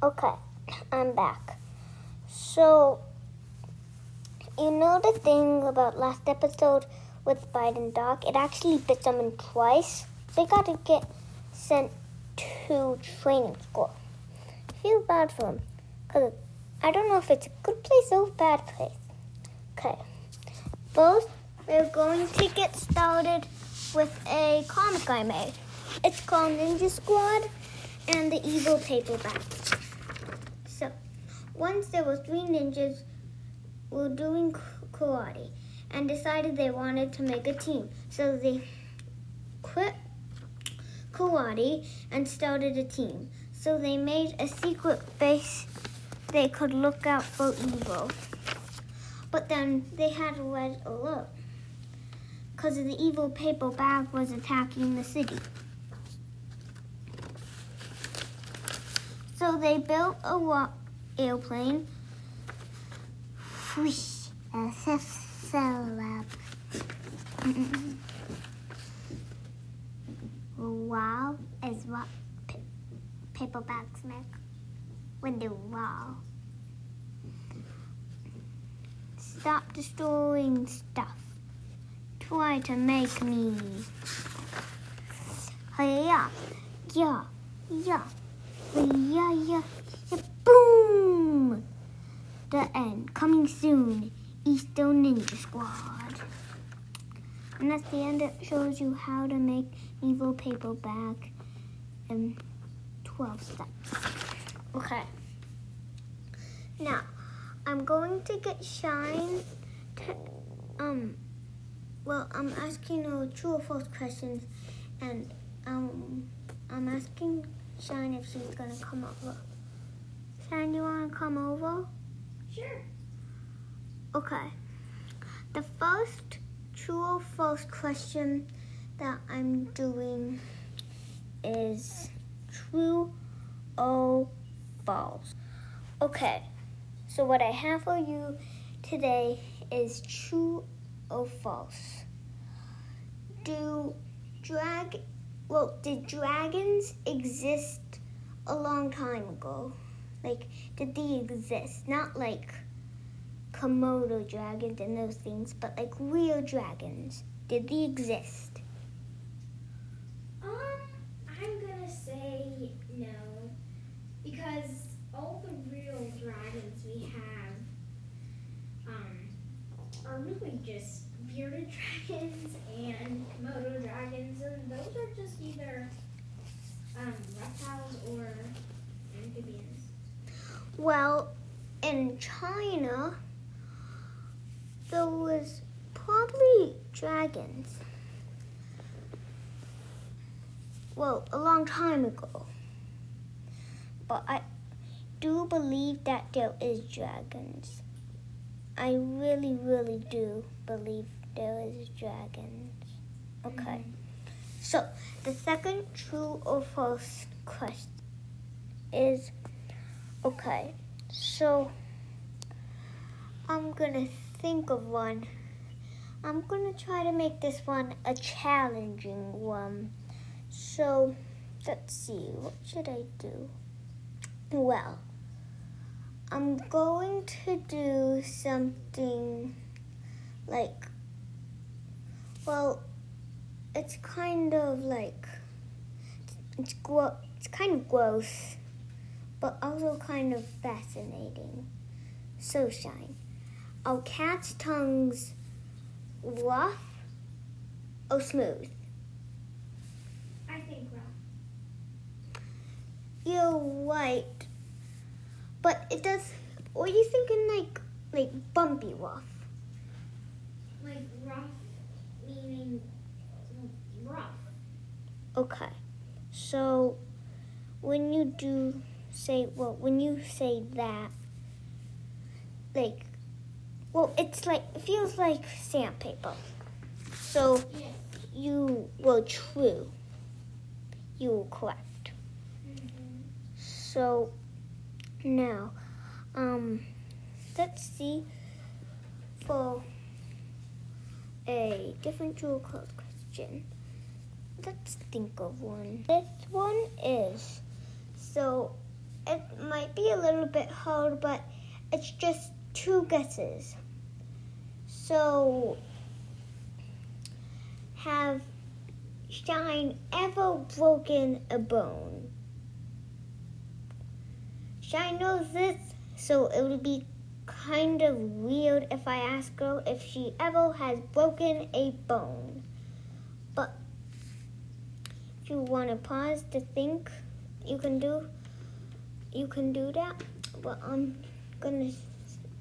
Okay, I'm back. So, you know the thing about last episode with Biden Doc? It actually bit someone twice. They got to get sent to training school. I feel bad for them because I don't know if it's a good place or a bad place. Okay, first we're going to get started with a comic I made. It's called Ninja Squad and the Evil Paper Bag. Once there was three ninjas were doing karate and decided they wanted to make a team. So they quit karate and started a team. So they made a secret base they could look out for evil. But then they had a red alert because the evil paper bag was attacking the city. So they built a wa- airplane. Whoosh, so loud. wow is what pa- paperbacks make when they wow. Stop destroying stuff. Try to make me. Yeah, yeah, yeah. Yeah, yeah, yeah! The end. Coming soon. Easter Ninja Squad. And that's the end. It shows you how to make evil paper bag in 12 steps. Okay. Now, I'm going to get Shine to, um, well, I'm asking her true or false questions, and, um, I'm asking Shine if she's gonna come over. Shine, you wanna come over? Sure. Okay. The first true or false question that I'm doing is true or false. Okay. So what I have for you today is true or false. Do drag well, did dragons exist a long time ago? Like, did they exist? Not like Komodo dragons and those things, but like real dragons. Did they exist? Um, I'm gonna say no, because all the real dragons we have, um, are really just bearded dragons and Komodo dragons, and those are just either um, reptiles or amphibians. Well, in China, there was probably dragons. Well, a long time ago. But I do believe that there is dragons. I really, really do believe there is dragons. Okay. Mm-hmm. So, the second true or false question is okay. So, I'm gonna think of one. I'm gonna try to make this one a challenging one. So, let's see, what should I do? Well, I'm going to do something like, well, it's kind of like, it's, gro- it's kind of gross, but also kind of fascinating. So, Shine, are cats' tongues rough or smooth? I think rough. You're right. But it does. Or are you thinking like like bumpy rough? Like rough, meaning rough. Okay. So when you do say well, when you say that, like, well, it's like it feels like sandpaper. So you were true. You were correct. Mm-hmm. So now, um, let's see for a different true or false question. Let's think of one. This one is so it might be a little bit hard, but it's just two guesses. So, have Shine ever broken a bone? Shine knows this, so it would be kind of weird if I ask her if she ever has broken a bone. But if you want to pause to think, you can do you can do that. But I'm gonna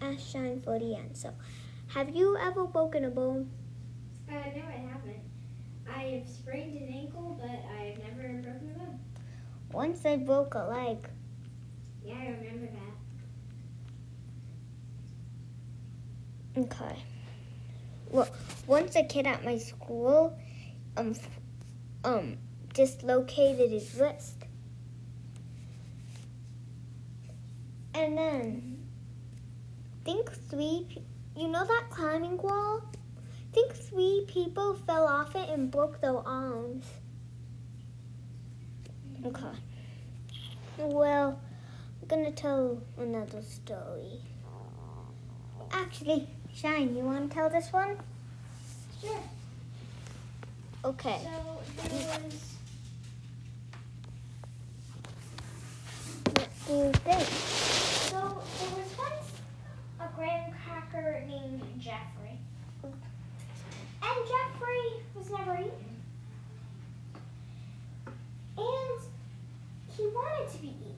ask Shine for the answer. Have you ever broken a bone? Uh, no, I haven't. I have sprained an ankle, but I've never broken a bone. Once I broke a leg. Yeah, I remember that. Okay. Well, once a kid at my school, um, um, dislocated his wrist, and then think three. You know that climbing wall? think three people fell off it and broke their arms. Okay. Well, I'm gonna tell another story. Actually, Shine, you want to tell this one? Sure. Okay. So there mm. was What do you think? so there was once a graham cracker named Jeffrey, and Jeffrey was never eaten, and he wanted to be eaten.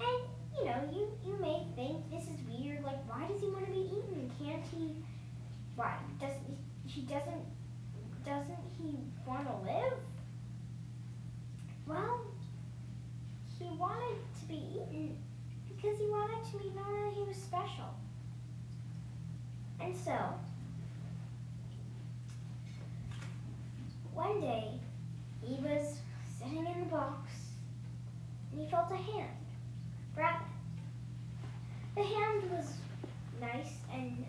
And you know, you you may think this is weird. Like, why does he want to be eaten? Can't he? Why does he? He doesn't. Doesn't he want to live? Well, he wanted to be eaten because he wanted to be known that he was special. And so, one day, he was sitting in the box and he felt a hand grab it. The hand was nice and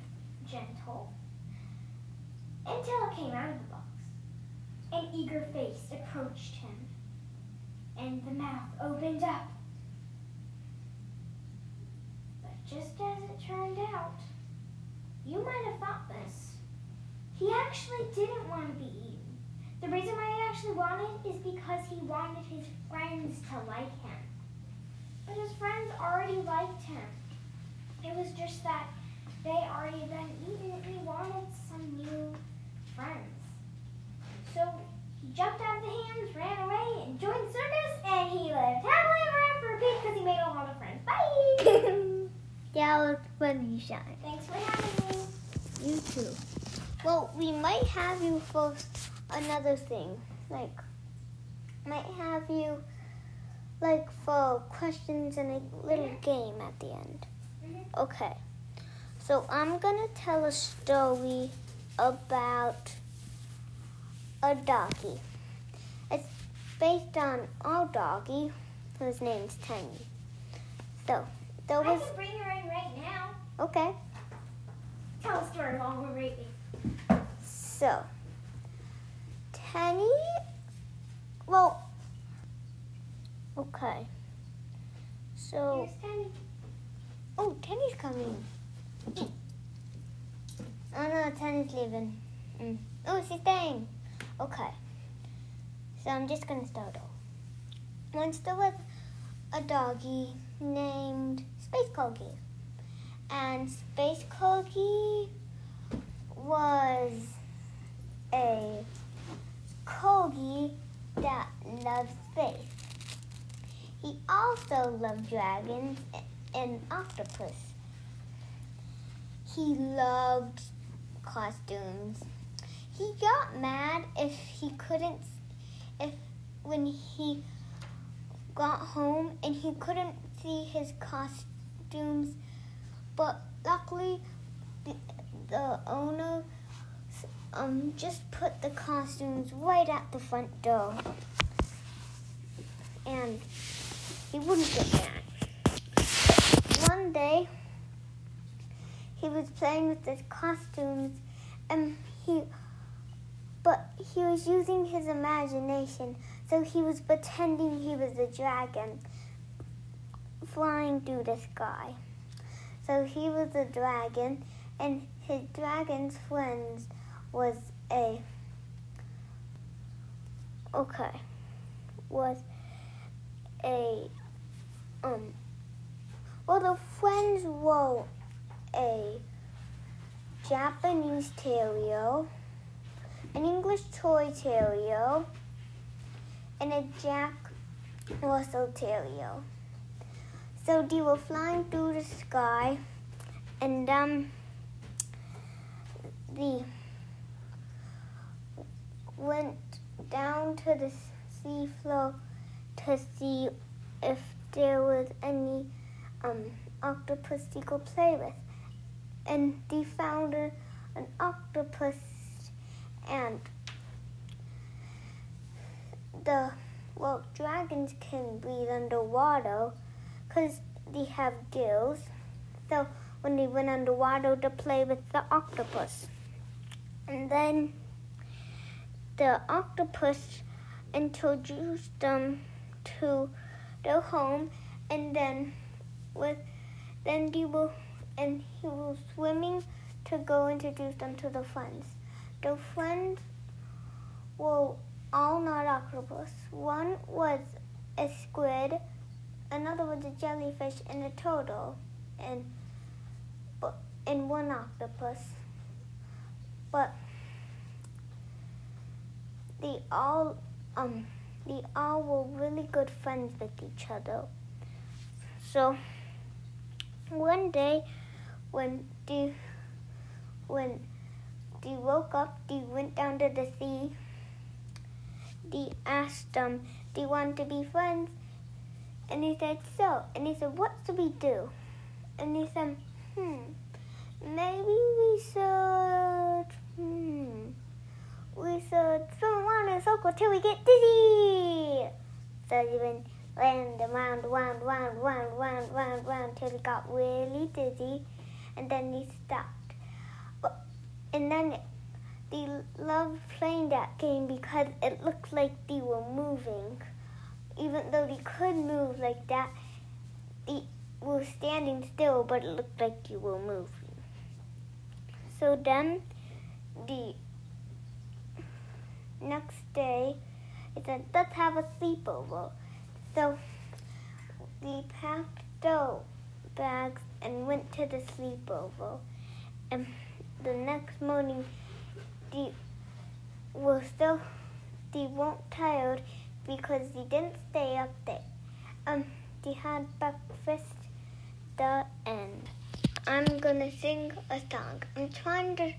gentle until it came out of the box. An eager face approached him and the mouth opened up. But just as it turned out, you might have thought this. He actually didn't want to be eaten. The reason why he actually wanted is because he wanted his friends to like him. But his friends already liked him. It was just that they already been eaten and he wanted some new friends. So he jumped out of the hands, ran away, and joined the circus, and he lived happily ever after because he made a lot of friends. Bye! that was funny, Shine. Thanks for having me. You too. Well, we might have you for another thing. Like, might have you, like, for questions and a little game at the end. Mhm. Okay. So I'm gonna tell a story about a doggy. It's based on our doggy, whose name's Tiny. So there I was can bring her in. Okay. Tell a story while we're waiting. So, Tenny, well, okay. So, Here's Tenny. oh, Tenny's coming. Oh no, Tenny's leaving. Mm. Oh, she's staying. Okay. So I'm just gonna start off. Once there was a doggy named Space Corgi, and Space Corgi was a corgi that loved space. He also loved dragons and octopus. He loved costumes. He got mad if he couldn't, if when he got home and he couldn't see his costumes, but luckily the, owner um just put the costumes right at the front door, and he wouldn't get mad. One day, he was playing with his costumes, and he, but he was using his imagination, so he was pretending he was a dragon. flying through the sky. So he was a dragon, and his dragon's friends was a okay was a um well the friends were a Japanese terrier, an English toy terrier, and a Jack Russell terrier. So they were flying through the sky, and um, the went down to the sea floor to see if there was any um, octopus they could play with. And they found an octopus and the well dragons can breathe underwater because they have gills. So when they went underwater to play with the octopus. And then the octopus introduced them to their home and then with then they were and he was swimming to go introduce them to the friends. The friends were all not octopus. One was a squid, another was a jellyfish, and a turtle, and and one octopus. But they all um they all were really good friends with each other. So one day when they when they woke up, they went down to the sea. They asked them, "Do you want to be friends?" And he said, "So." And he said, "What should we do?" And he said, "Hmm, maybe we should, hmm, we should swim around in a circle till we get dizzy." So he went round and round, round, round, round, round, round, round till he got really dizzy, and then he stopped. And then they loved playing that game because it looked like they were moving. Could move like that, they was standing still, but it looked like they were moving. So then, the next day, it said, let's have a sleepover. So we packed the bags and went to the sleepover. And the next morning, they were still, they weren't tired because they didn't stay up there. Um, they had breakfast, the end. I'm gonna sing a song. I'm trying to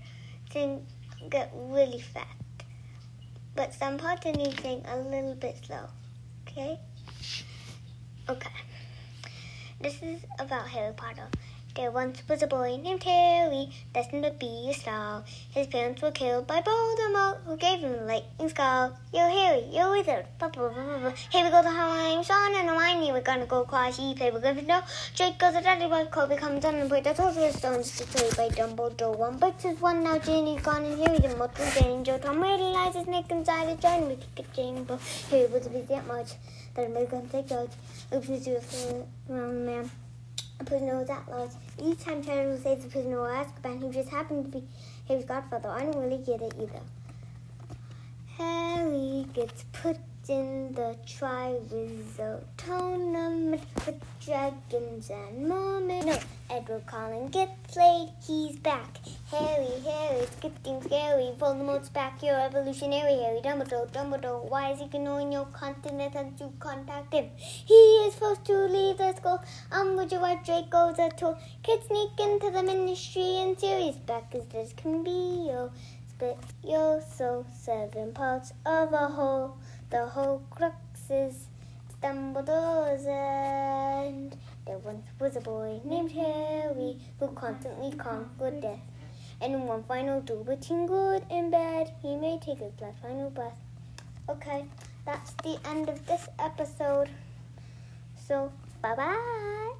sing, get really fast, but some parts I need to sing a little bit slow. Okay? Okay. This is about Harry Potter. There once was a boy named Harry, destined to be a star. His parents were killed by Voldemort, who gave him a lightning scar. Yo, Harry, yo, wizard. Blah, blah, blah, blah. Here we go to Halloween, Sean and Hermione. We're gonna go across. He play with Gryffindor. Drake goes to Daddy. Kobe comes on and play the Sorcerer's Stones to play by Dumbledore. One breaks his one, now Ginny's gone and Harry the multiple danger. Tom realizes Snake inside the joint. We kick a chamber. Harry was a busy that much that made him take judge. Oops, a round man. A prisoner was large. Each time Harry would say the prisoner or Azkaban, he just happened to be Harry's godfather. I don't really get it either. Harry gets put in the Triwizard Tournament with dragons and mermaids. No, Edward Cullen gets played, he's back. Harry, Harry, it's getting scary. Voldemort's back, you're evolutionary. Harry, Dumbledore, Dumbledore, why is he ignoring your continent and you contact him? He is supposed to leave the school. Um, you like Draco's a tour? Kids sneak into the ministry and Sirius back as this can be. Yo, split your soul, seven parts of a whole. The whole crux is Dumbledore's end. There once was a boy named Harry who constantly conquered death. And in one final duel between good and bad, he may take his last final breath. Okay, that's the end of this episode. So, bye bye.